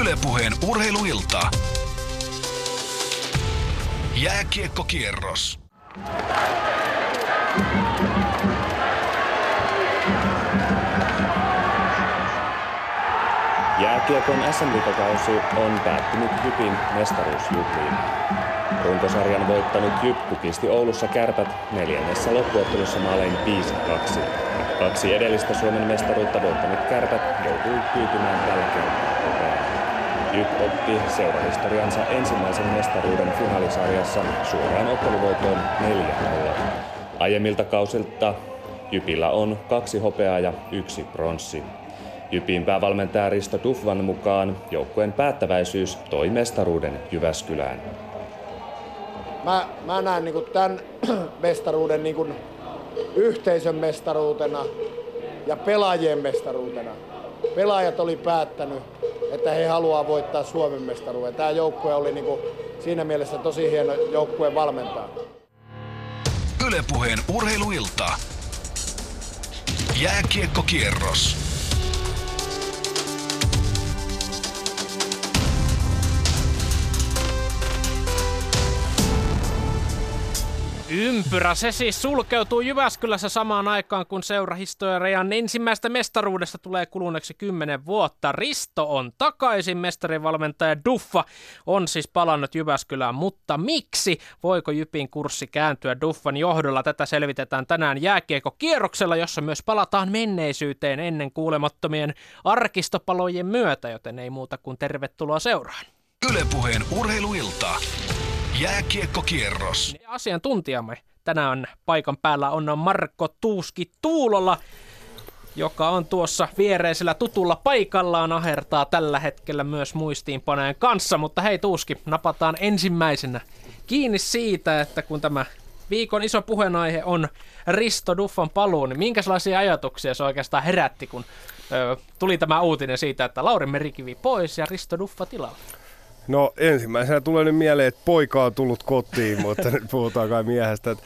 Ylepuheen urheiluilta. Jääkiekkokierros. Jääkiekon SM-liigakausi on päättynyt Jypin mestaruusjuhliin. Runkosarjan voittanut Jyp kukisti Oulussa kärpät neljännessä loppuottelussa maalein 5-2. Kaksi edellistä Suomen mestaruutta voittanut kärpät joutui tyytymään tällä kertaa. Jyp otti seurahistoriansa ensimmäisen mestaruuden finaalisarjassa suoraan otteluvoittoon 4-0. Aiemmilta kausilta Jypillä on kaksi hopeaa ja yksi pronssi. Jypin päävalmentaja Risto Dufvan mukaan joukkueen päättäväisyys toi mestaruuden Jyväskylään. Mä, mä näen niin tämän mestaruuden niin yhteisön mestaruutena ja pelaajien mestaruutena. Pelaajat oli päättänyt, että he haluaa voittaa Suomen mestaruuden. Tämä joukkue oli niin siinä mielessä tosi hieno joukkue valmentaa. Ylepuheen urheiluilta. Jääkiekkokierros. Ympyrä, se siis sulkeutuu Jyväskylässä samaan aikaan, kun seurahistorian ensimmäistä mestaruudesta tulee kuluneeksi kymmenen vuotta. Risto on takaisin, mestarivalmentaja Duffa on siis palannut Jyväskylään, mutta miksi? Voiko Jypin kurssi kääntyä Duffan johdolla? Tätä selvitetään tänään jääkiekokierroksella, jossa myös palataan menneisyyteen ennen kuulemattomien arkistopalojen myötä, joten ei muuta kuin tervetuloa seuraan. Ylepuheen urheiluilta. Jääkiekkokierros. Asiantuntijamme tänään paikan päällä on Marko Tuuski Tuulolla, joka on tuossa viereisellä tutulla paikallaan ahertaa tällä hetkellä myös muistiinpaneen kanssa. Mutta hei Tuuski, napataan ensimmäisenä kiinni siitä, että kun tämä viikon iso puheenaihe on Risto Duffan paluu, niin minkälaisia ajatuksia se oikeastaan herätti, kun ö, tuli tämä uutinen siitä, että Lauri Merikivi pois ja Risto Duffa tilalla? No ensimmäisenä tulee nyt mieleen, että poika on tullut kotiin, mutta nyt puhutaan kai miehestä.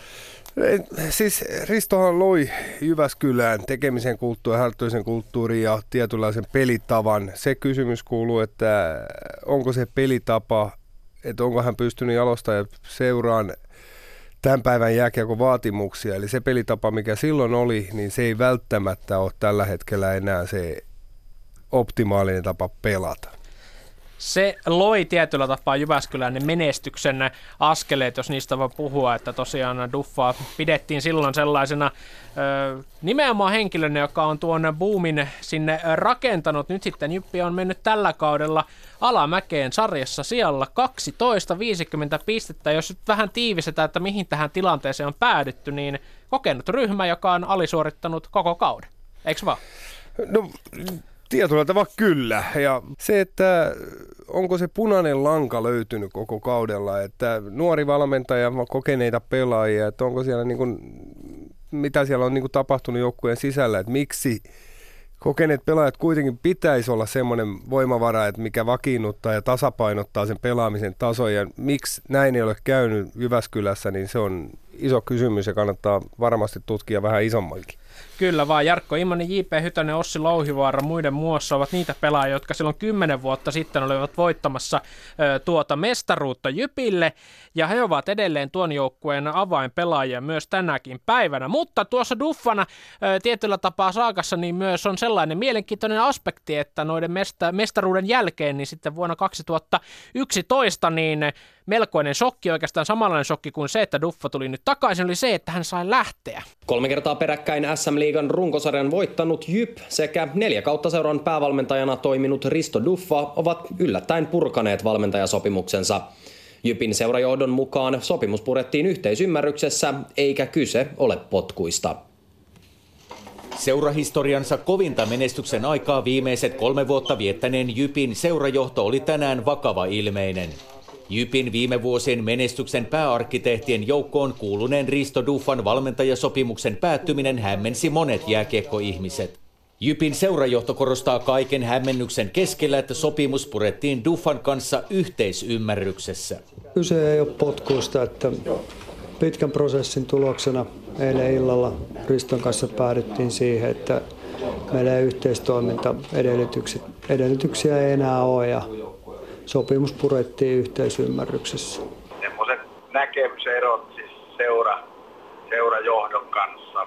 Siis Ristohan loi Jyväskylään tekemisen kulttuurin, harjoittamisen kulttuurin ja tietynlaisen pelitavan. Se kysymys kuuluu, että onko se pelitapa, että onko hän pystynyt jalostamaan seuraan tämän päivän jääkiekon vaatimuksia. Eli se pelitapa, mikä silloin oli, niin se ei välttämättä ole tällä hetkellä enää se optimaalinen tapa pelata se loi tietyllä tapaa Jyväskylän ne menestyksen askeleet, jos niistä voi puhua, että tosiaan Duffaa pidettiin silloin sellaisena ö, nimenomaan henkilönä, joka on tuon boomin sinne rakentanut. Nyt sitten Jyppi on mennyt tällä kaudella alamäkeen sarjassa siellä 12, 50 pistettä. Jos nyt vähän tiivistetään, että mihin tähän tilanteeseen on päädytty, niin kokenut ryhmä, joka on alisuorittanut koko kauden. Eikö vaan? No Tietyllä tavalla kyllä. Ja se, että onko se punainen lanka löytynyt koko kaudella, että nuori valmentaja, kokeneita pelaajia, että onko siellä niin kuin, mitä siellä on niin kuin tapahtunut joukkueen sisällä, että miksi kokeneet pelaajat kuitenkin pitäisi olla semmoinen voimavara, että mikä vakiinnuttaa ja tasapainottaa sen pelaamisen tasoja. Ja miksi näin ei ole käynyt Jyväskylässä, niin se on iso kysymys ja kannattaa varmasti tutkia vähän isommankin. Kyllä vaan, Jarkko Immonen, J.P. Hytönen, Ossi Louhivaara muiden muassa ovat niitä pelaajia, jotka silloin kymmenen vuotta sitten olivat voittamassa ö, tuota mestaruutta Jypille, ja he ovat edelleen tuon joukkueen avainpelaajia myös tänäkin päivänä. Mutta tuossa Duffana ö, tietyllä tapaa saakassa niin myös on sellainen mielenkiintoinen aspekti, että noiden mesta- mestaruuden jälkeen, niin sitten vuonna 2011, niin melkoinen shokki, oikeastaan samanlainen shokki kuin se, että Duffa tuli nyt takaisin, oli se, että hän sai lähteä. Kolme kertaa peräkkäin SM-liigan runkosarjan voittanut Jyp sekä neljä kautta seuran päävalmentajana toiminut Risto Duffa ovat yllättäen purkaneet valmentajasopimuksensa. Jypin seurajohdon mukaan sopimus purettiin yhteisymmärryksessä, eikä kyse ole potkuista. Seurahistoriansa kovinta menestyksen aikaa viimeiset kolme vuotta viettäneen Jypin seurajohto oli tänään vakava ilmeinen. Jypin viime vuosien menestyksen pääarkkitehtien joukkoon kuuluneen Risto Duffan valmentajasopimuksen päättyminen hämmensi monet jääkiekkoihmiset. Jypin seurajohto korostaa kaiken hämmennyksen keskellä, että sopimus purettiin Duffan kanssa yhteisymmärryksessä. Kyse ei ole potkuista, että pitkän prosessin tuloksena eilen illalla Riston kanssa päädyttiin siihen, että meillä ei yhteistoimintaedellytyksiä ei enää ole ja sopimus purettiin yhteisymmärryksessä. Semmoiset näkemyserot siis seura, seurajohdon kanssa,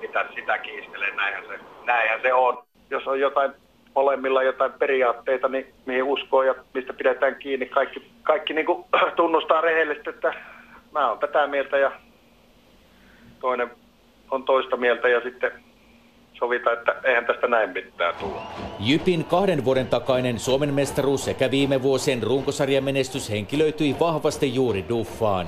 mitä sitä kiistelee, näinhän se, näinhän se on. Jos on jotain molemmilla jotain periaatteita, niin mihin uskoo ja mistä pidetään kiinni. Kaikki, kaikki niin kuin tunnustaa rehellisesti, että mä oon tätä mieltä ja toinen on toista mieltä ja sitten sovita, että eihän tästä näin mitään tulla. Jypin kahden vuoden takainen Suomen mestaruus sekä viime vuosien runkosarjan menestys henkilöityi vahvasti juuri Duffaan.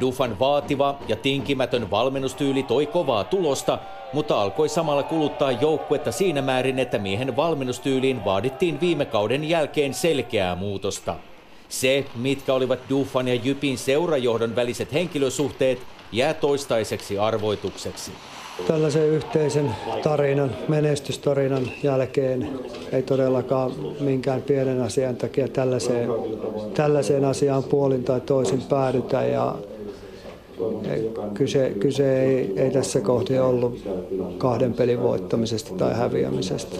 Duffan vaativa ja tinkimätön valmennustyyli toi kovaa tulosta, mutta alkoi samalla kuluttaa joukkuetta siinä määrin, että miehen valmennustyyliin vaadittiin viime kauden jälkeen selkeää muutosta. Se, mitkä olivat Duffan ja Jypin seurajohdon väliset henkilösuhteet, jää toistaiseksi arvoitukseksi. Tällaisen yhteisen tarinan, menestystarinan jälkeen ei todellakaan minkään pienen asian takia tällaiseen, tällaiseen asiaan puolin tai toisin päädytä. Ja kyse, kyse ei, ei tässä kohti ollut kahden pelin voittamisesta tai häviämisestä.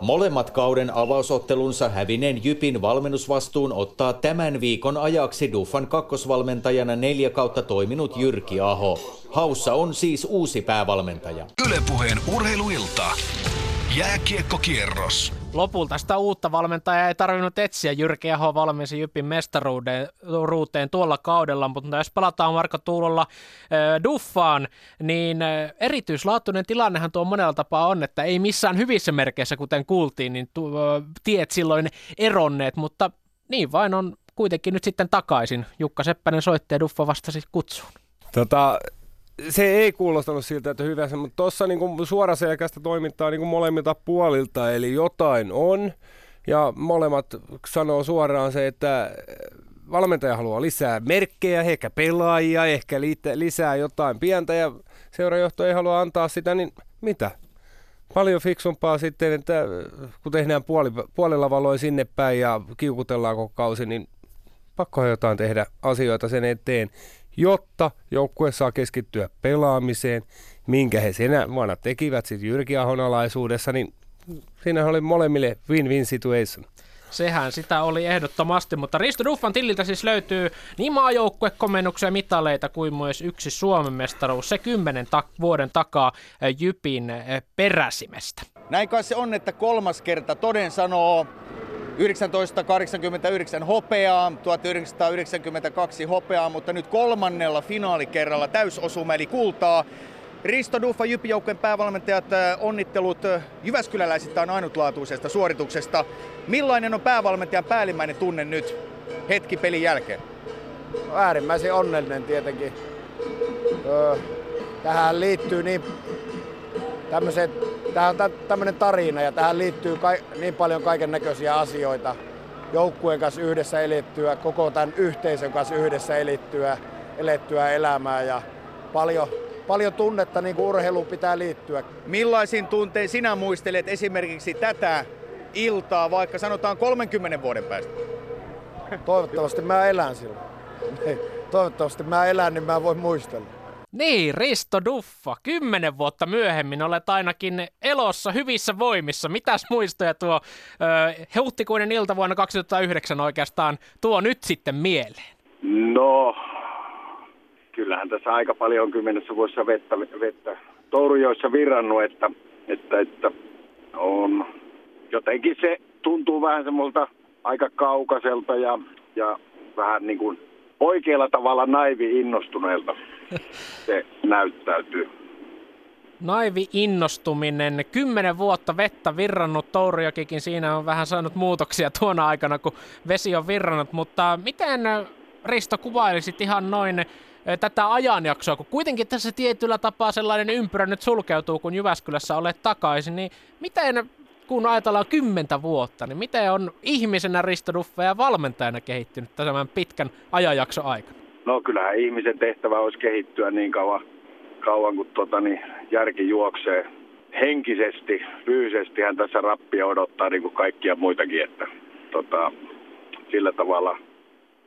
Molemmat kauden avausottelunsa hävineen Jypin valmennusvastuun ottaa tämän viikon ajaksi Duffan kakkosvalmentajana neljä kautta toiminut Jyrki Aho. Haussa on siis uusi päävalmentaja. Ylepuheen urheiluilta. Jääkiekkokierros. Lopulta sitä uutta valmentajaa ei tarvinnut etsiä. Jyrki Aho valmensi Jypin mestaruuteen tuolla kaudella, mutta jos palataan Marko Tuulolla äh, Duffaan, niin äh, erityislaatuinen tilannehan tuo monella tapaa on, että ei missään hyvissä merkeissä, kuten kuultiin, niin tu, äh, tiet silloin eronneet, mutta niin vain on kuitenkin nyt sitten takaisin. Jukka Seppänen soitti ja Duffa vastasi kutsuun. Tota, se ei kuulostanut siltä, että hyvä se, mutta tuossa niin suoraselkäistä toimintaa niin kuin molemmilta puolilta, eli jotain on, ja molemmat sanoo suoraan se, että valmentaja haluaa lisää merkkejä, ehkä pelaajia, ehkä lisää jotain pientä, ja seurajohto ei halua antaa sitä, niin mitä? Paljon fiksumpaa sitten, että kun tehdään puoli, puolella valoin sinne päin ja kiukutellaan koko kausi, niin pakkohan jotain tehdä asioita sen eteen jotta joukkue saa keskittyä pelaamiseen, minkä he senä vuonna tekivät sitten Jyrki Ahon alaisuudessa, niin siinä oli molemmille win-win situation. Sehän sitä oli ehdottomasti, mutta Risto Duffan tililtä siis löytyy niin maajoukkuekomennuksia mitaleita kuin myös yksi Suomen mestaruus, se kymmenen ta- vuoden takaa eh, Jypin eh, peräsimestä. Näin kai se on, että kolmas kerta toden sanoo 1989 hopeaa, 1992 hopeaa, mutta nyt kolmannella finaalikerralla täysosuma eli kultaa. Risto Duffa, Jyppijoukkojen päävalmentajat, äh, onnittelut äh, Jyväskyläläisittäin ainutlaatuisesta suorituksesta. Millainen on päävalmentajan päällimmäinen tunne nyt hetki pelin jälkeen? Äärimmäisen onnellinen tietenkin. tähän liittyy niin tämmöiset Tämä on tämmöinen tarina ja tähän liittyy ka- niin paljon kaiken näköisiä asioita. Joukkueen kanssa yhdessä elittyä, koko tämän yhteisön kanssa yhdessä elittyä, elettyä elämää ja paljon, paljon tunnetta niin kuin urheiluun pitää liittyä. Millaisin tuntein sinä muistelet esimerkiksi tätä iltaa, vaikka sanotaan 30 vuoden päästä? Toivottavasti mä elän silloin. Toivottavasti mä elän, niin mä voin muistella. Niin, Risto Duffa. Kymmenen vuotta myöhemmin olet ainakin elossa hyvissä voimissa. Mitäs muistoja tuo ö, huhtikuinen ilta vuonna 2009 oikeastaan tuo nyt sitten mieleen? No, kyllähän tässä aika paljon on kymmenessä vuodessa vettä, vettä Tourujoissa virrannut, että, että, että on jotenkin se tuntuu vähän semmoilta aika kaukaiselta ja, ja vähän niin kuin oikealla tavalla naivi innostuneelta se näyttäytyy. Naivi innostuminen, kymmenen vuotta vettä virrannut Tourijokikin, siinä on vähän saanut muutoksia tuona aikana, kun vesi on virrannut, mutta miten Risto kuvailisit ihan noin tätä ajanjaksoa, kun kuitenkin tässä tietyllä tapaa sellainen ympyrä nyt sulkeutuu, kun Jyväskylässä olet takaisin, niin miten kun ajatellaan kymmentä vuotta, niin miten on ihmisenä Risto Duffe ja valmentajana kehittynyt tämän pitkän ajanjakson aikana? No kyllähän ihmisen tehtävä olisi kehittyä niin kauan, kauan kuin tota, niin järki juoksee. Henkisesti, fyysisesti hän tässä rappia odottaa niin kuin kaikkia muitakin, että tota, sillä tavalla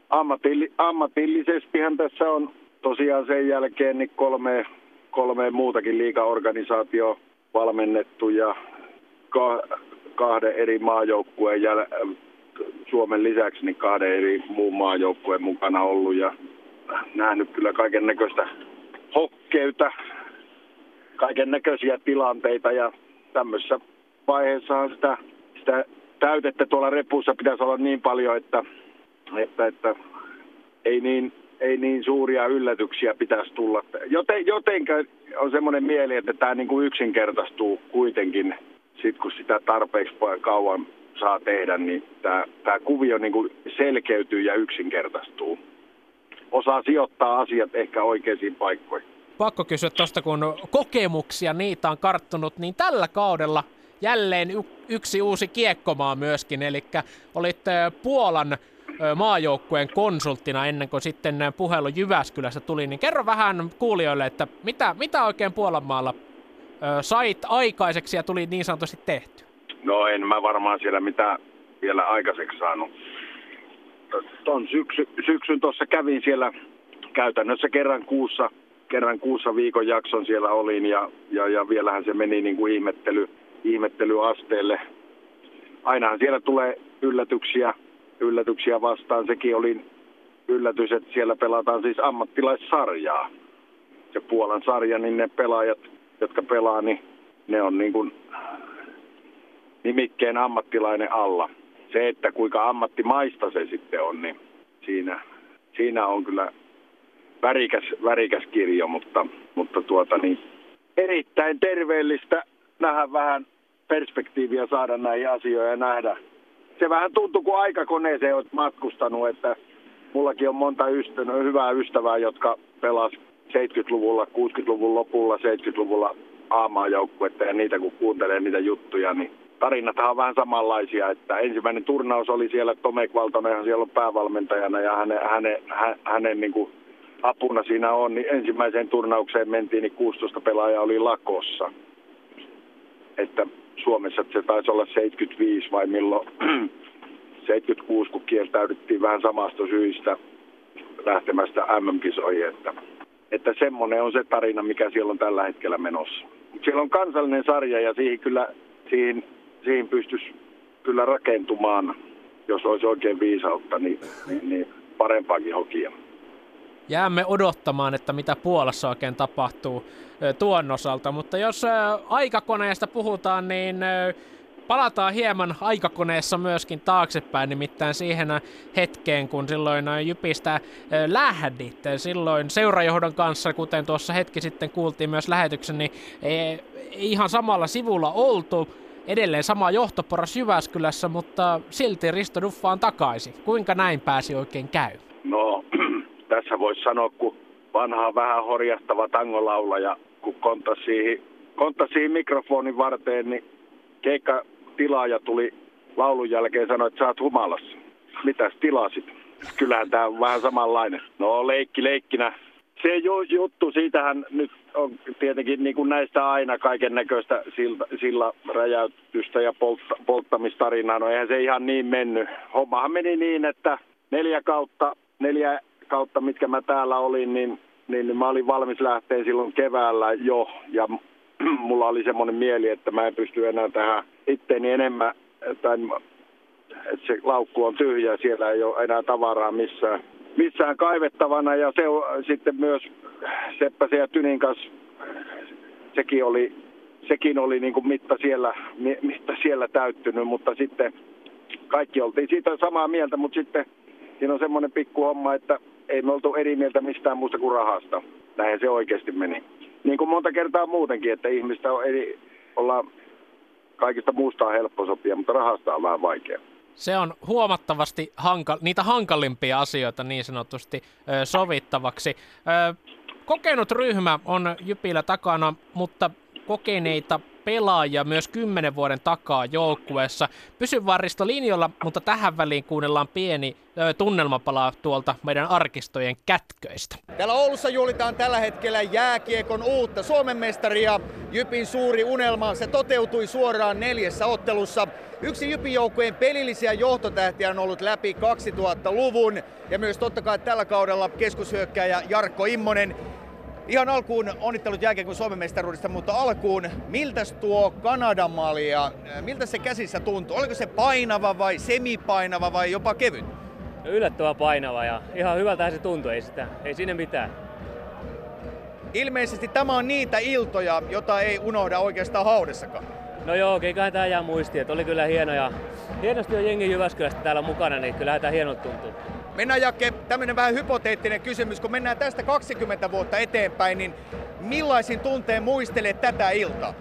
ammatilli, ammatillisestihan tässä on tosiaan sen jälkeen niin kolme, kolme muutakin liigaorganisaatio valmennettu ja kahden eri maajoukkueen jäl, Suomen lisäksi niin kahden eri muun maajoukkueen mukana ollut ja nähnyt kyllä kaiken näköistä hokkeuta, kaiken näköisiä tilanteita ja tämmöisessä vaiheessahan sitä, sitä täytettä tuolla repussa pitäisi olla niin paljon, että, että, että ei, niin, ei niin suuria yllätyksiä pitäisi tulla. Joten, jotenka on semmoinen mieli, että tämä niin kuin yksinkertaistuu kuitenkin, sit kun sitä tarpeeksi kauan saa tehdä, niin tämä, tämä kuvio niin kuin selkeytyy ja yksinkertaistuu. Osaa sijoittaa asiat ehkä oikeisiin paikkoihin. Pakko kysyä tuosta, kun kokemuksia niitä on karttunut, niin tällä kaudella jälleen yksi uusi kiekkomaa myöskin, eli olit Puolan maajoukkueen konsulttina ennen kuin sitten puhelu Jyväskylässä tuli, niin kerro vähän kuulijoille, että mitä, mitä oikein Puolanmaalla sait aikaiseksi ja tuli niin sanotusti tehty? No en mä varmaan siellä mitä vielä aikaiseksi saanut. Ton syksy, syksyn tuossa kävin siellä käytännössä kerran kuussa, kerran kuussa viikon jakson siellä olin ja, ja, ja vielähän se meni niin kuin ihmettely, ihmettelyasteelle. Ainahan siellä tulee yllätyksiä, yllätyksiä vastaan. Sekin oli yllätys, että siellä pelataan siis ammattilaissarjaa. Se Puolan sarja, niin ne pelaajat, jotka pelaa, niin ne on niin kuin nimikkeen ammattilainen alla. Se, että kuinka ammattimaista se sitten on, niin siinä, siinä on kyllä värikäs, värikäs kirjo, mutta, mutta tuota niin, erittäin terveellistä nähdä vähän perspektiiviä saada näihin asioihin ja nähdä. Se vähän tuntuu, kun aikakoneeseen olet matkustanut, että mullakin on monta ystävää, hyvää ystävää, jotka pelas 70-luvulla, 60-luvun lopulla, 70-luvulla A-maajoukkuetta ja niitä kun kuuntelee niitä juttuja, niin tarinat on vähän samanlaisia, että ensimmäinen turnaus oli siellä, Tomek Valtonenhan siellä on päävalmentajana ja hänen, hänen, hänen, hänen niin kuin apuna siinä on, niin ensimmäiseen turnaukseen mentiin, niin 16 pelaajaa oli lakossa. Että Suomessa se taisi olla 75 vai milloin 76, kun kieltäydyttiin vähän samasta syistä lähtemästä MM-kisoihin, että, että semmoinen on se tarina, mikä siellä on tällä hetkellä menossa. Siellä on kansallinen sarja ja siihen kyllä siihen, siihen pystyisi kyllä rakentumaan, jos olisi oikein viisautta, niin, niin, niin parempaakin hokia jäämme odottamaan, että mitä Puolassa oikein tapahtuu tuon osalta. Mutta jos aikakoneesta puhutaan, niin palataan hieman aikakoneessa myöskin taaksepäin, nimittäin siihen hetkeen, kun silloin Jypistä lähdit. Silloin seurajohdon kanssa, kuten tuossa hetki sitten kuultiin myös lähetyksen, niin ihan samalla sivulla oltu. Edelleen sama johtoporas Jyväskylässä, mutta silti Risto Duffa on takaisin. Kuinka näin pääsi oikein käy? No tässä voisi sanoa, kun vanha vähän horjahtava tangolaulaja, kun kontasi siihen, kontasi siihen mikrofonin varteen, niin keikka tilaaja tuli laulun jälkeen sanoi, että sä oot humalassa. Mitäs tilasit? Kyllähän tämä on vähän samanlainen. No leikki leikkinä. Se juttu, siitähän nyt on tietenkin niin kuin näistä aina kaiken näköistä sillä räjäytystä ja poltta, polttamistarinaa. No eihän se ihan niin mennyt. Hommahan meni niin, että neljä kautta, neljä kautta, mitkä mä täällä olin, niin, niin, mä olin valmis lähteä silloin keväällä jo. Ja mulla oli semmoinen mieli, että mä en pysty enää tähän itteeni enemmän, tai että se laukku on tyhjä, siellä ei ole enää tavaraa missään, missään kaivettavana. Ja se sitten myös Seppäsen ja Tynin kanssa, sekin oli, sekin oli niin kuin mitta, siellä, mitta siellä täyttynyt, mutta sitten kaikki oltiin siitä samaa mieltä, mutta sitten siinä on semmoinen pikku homma, että ei me oltu eri mieltä mistään muusta kuin rahasta. Näin se oikeasti meni. Niin kuin monta kertaa muutenkin, että ihmistä on eri, ollaan kaikista muusta on helppo sopia, mutta rahasta on vähän vaikea. Se on huomattavasti hankal- niitä hankalimpia asioita niin sanotusti ö, sovittavaksi. Ö, kokenut ryhmä on Jypillä takana, mutta kokeneita pelaajia myös kymmenen vuoden takaa joukkueessa. Pysy varristo linjoilla, mutta tähän väliin kuunnellaan pieni tunnelmapala tuolta meidän arkistojen kätköistä. Täällä Oulussa juhlitaan tällä hetkellä jääkiekon uutta Suomen mestaria. Jypin suuri unelma, se toteutui suoraan neljässä ottelussa. Yksi Jypin joukkueen pelillisiä johtotähtiä on ollut läpi 2000-luvun ja myös totta kai tällä kaudella keskushyökkäjä Jarkko Immonen Ihan alkuun onnittelut jälkeen Suomen mestaruudesta, mutta alkuun, miltä tuo Kanadan malja, miltä se käsissä tuntuu? Oliko se painava vai semipainava vai jopa kevyt? No yllättävän painava ja ihan hyvältä se tuntui, ei, sitä, ei sinne mitään. Ilmeisesti tämä on niitä iltoja, jota ei unohda oikeastaan haudessakaan. No joo, eiköhän tämä jää muistiin, että oli kyllä hieno ja hienosti on jengi Jyväskylästä täällä mukana, niin kyllähän tämä hienolta tuntuu. Mennään Jakke, tämmöinen vähän hypoteettinen kysymys, kun mennään tästä 20 vuotta eteenpäin, niin millaisin tunteen muistelet tätä iltaa?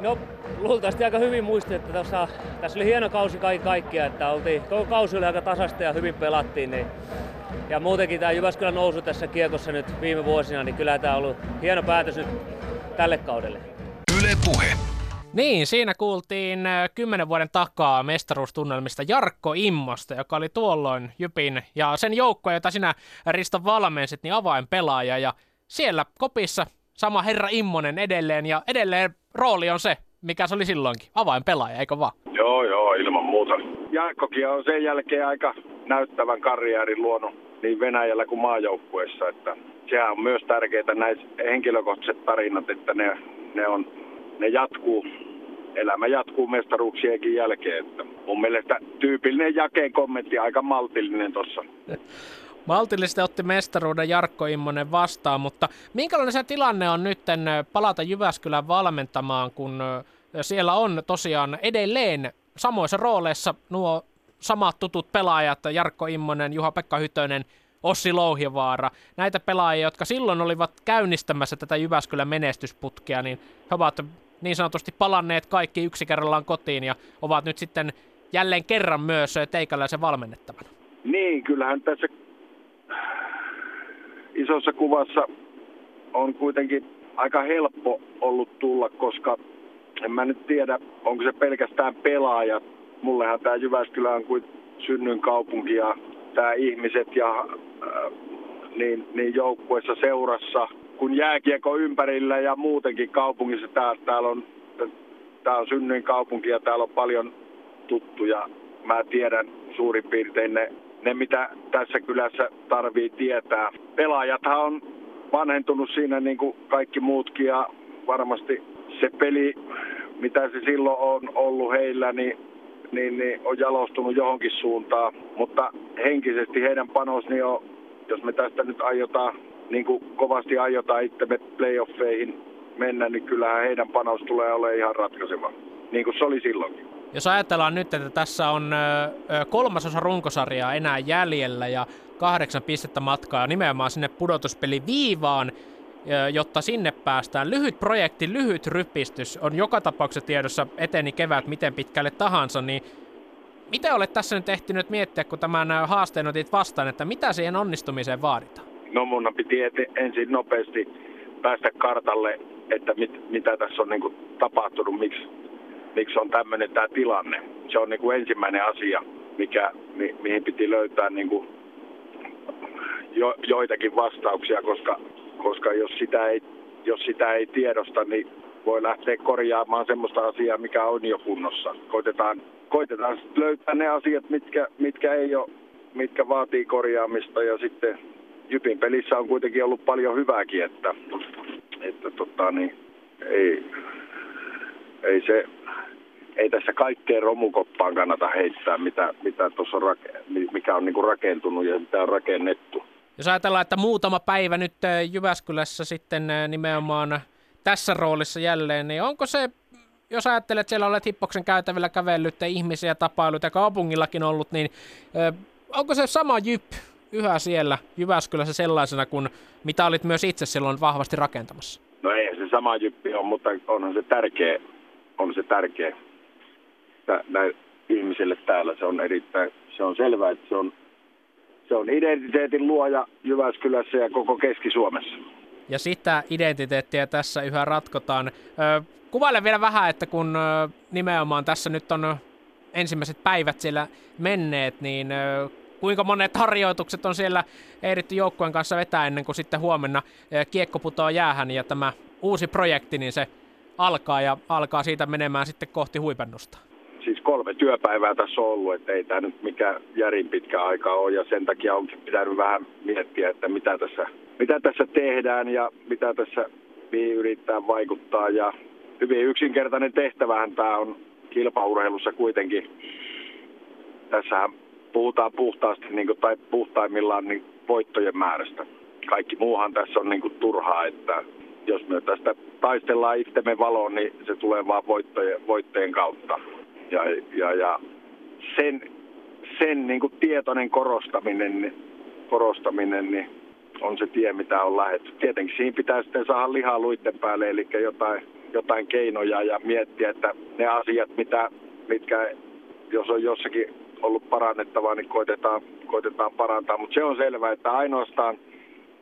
No luultavasti aika hyvin muistin, että tossa, tässä oli hieno kausi kaikki kaikkia, että oltiin, koko kausi oli aika tasasta ja hyvin pelattiin. Niin, ja muutenkin tämä Jyväskylän nousu tässä kiekossa nyt viime vuosina, niin kyllä tämä on ollut hieno päätös nyt tälle kaudelle. Yle Puhe. Niin, siinä kuultiin kymmenen vuoden takaa mestaruustunnelmista Jarkko Immosta, joka oli tuolloin Jypin ja sen joukko, jota sinä Risto valmensit, niin avainpelaaja. Ja siellä kopissa sama herra Immonen edelleen ja edelleen rooli on se, mikä se oli silloinkin, avainpelaaja, eikö vaan? Joo, joo, ilman muuta. Jarkkokin on sen jälkeen aika näyttävän karjäärin luonut niin Venäjällä kuin maajoukkueessa, että sehän on myös tärkeää näissä henkilökohtaiset tarinat, että ne, ne, on, ne jatkuu, elämä jatkuu mestaruuksienkin jälkeen. Että mun mielestä tyypillinen jakeen kommentti, aika maltillinen tuossa. Maltillisesti otti mestaruuden Jarkko Immonen vastaan, mutta minkälainen se tilanne on nyt palata Jyväskylän valmentamaan, kun siellä on tosiaan edelleen samoissa rooleissa nuo samat tutut pelaajat, Jarkko Immonen, Juha-Pekka Hytönen, Ossi Louhivaara, näitä pelaajia, jotka silloin olivat käynnistämässä tätä Jyväskylän menestysputkea, niin he ovat niin sanotusti palanneet kaikki yksi kerrallaan kotiin ja ovat nyt sitten jälleen kerran myös teikäläisen valmennettavana. Niin, kyllähän tässä isossa kuvassa on kuitenkin aika helppo ollut tulla, koska en mä nyt tiedä, onko se pelkästään pelaajat. Mullehan tämä Jyväskylä on kuin synnyn kaupunki ja tämä ihmiset ja äh, niin, niin joukkuessa seurassa kun jääkiekko ympärillä ja muutenkin kaupungissa. Tää, täällä on, tää on synnyin kaupunki ja täällä on paljon tuttuja. Mä tiedän suurin piirtein ne ne, mitä tässä kylässä tarvii tietää. Pelaajathan on vanhentunut siinä niin kuin kaikki muutkin ja varmasti se peli, mitä se silloin on ollut heillä, niin, niin, niin on jalostunut johonkin suuntaan. Mutta henkisesti heidän panos niin on, jos me tästä nyt aiotaan, niin kuin kovasti aiotaan itsemme playoffeihin mennä, niin kyllähän heidän panos tulee olemaan ihan ratkaiseva, niin kuin se oli silloinkin. Jos ajatellaan nyt, että tässä on kolmasosa runkosarjaa enää jäljellä ja kahdeksan pistettä matkaa nimenomaan sinne pudotuspeli viivaan, jotta sinne päästään. Lyhyt projekti, lyhyt rypistys on joka tapauksessa tiedossa eteni kevät miten pitkälle tahansa, niin mitä olet tässä nyt ehtinyt miettiä, kun tämän haasteen otit vastaan, että mitä siihen onnistumiseen vaaditaan? No mun piti ensin nopeasti päästä kartalle, että mit, mitä tässä on niin kuin tapahtunut, miksi miksi on tämmöinen tämä tilanne. Se on niin kuin ensimmäinen asia, mikä, mi, mihin piti löytää niin kuin jo, joitakin vastauksia, koska, koska jos, sitä ei, jos sitä ei tiedosta, niin voi lähteä korjaamaan semmoista asiaa, mikä on jo kunnossa. Koitetaan, koitetaan löytää ne asiat, mitkä, mitkä ei ole, mitkä vaatii korjaamista ja sitten Jypin pelissä on kuitenkin ollut paljon hyvääkin, että, että tota, niin, ei, ei se ei tässä kaikkeen romukoppaan kannata heittää, mitä, mitä tuossa on, mikä on niinku rakentunut ja mitä on rakennettu. Jos ajatellaan, että muutama päivä nyt Jyväskylässä sitten nimenomaan tässä roolissa jälleen, niin onko se, jos ajattelet, että siellä olet Hippoksen käytävillä kävellyt ja ihmisiä tapailut ja kaupungillakin ollut, niin onko se sama Jyp yhä siellä Jyväskylässä sellaisena kuin mitä olit myös itse silloin vahvasti rakentamassa? No ei se sama Jyppi on, mutta onhan se tärkeä, on se tärkeä näin ihmisille täällä. Se on erittäin, se on selvää, että se on, se on identiteetin luoja Jyväskylässä ja koko Keski-Suomessa. Ja sitä identiteettiä tässä yhä ratkotaan. Kuvaile vielä vähän, että kun nimenomaan tässä nyt on ensimmäiset päivät siellä menneet, niin kuinka monet harjoitukset on siellä ehditty joukkueen kanssa vetää ennen kuin sitten huomenna kiekko putoaa jäähän ja tämä uusi projekti, niin se alkaa ja alkaa siitä menemään sitten kohti huipennusta siis kolme työpäivää tässä on ollut, että ei tämä nyt mikä järin pitkä aika ole ja sen takia onkin pitänyt vähän miettiä, että mitä tässä, mitä tässä tehdään ja mitä tässä mihin yrittää vaikuttaa ja hyvin yksinkertainen tehtävähän tämä on kilpaurheilussa kuitenkin. Tässähän puhutaan puhtaasti niin kuin, tai puhtaimmillaan niin voittojen määrästä. Kaikki muuhan tässä on niin kuin, turhaa, että jos me tästä taistellaan itsemme valoon, niin se tulee vaan voittojen, voittojen kautta. Ja, ja, ja sen, sen niin kuin tietoinen korostaminen, korostaminen niin on se tie, mitä on lähetty. Tietenkin siinä pitää sitten saada lihaa luitten päälle, eli jotain, jotain keinoja ja miettiä, että ne asiat, mitä, mitkä jos on jossakin ollut parannettavaa, niin koitetaan, koitetaan parantaa. Mutta se on selvää, että ainoastaan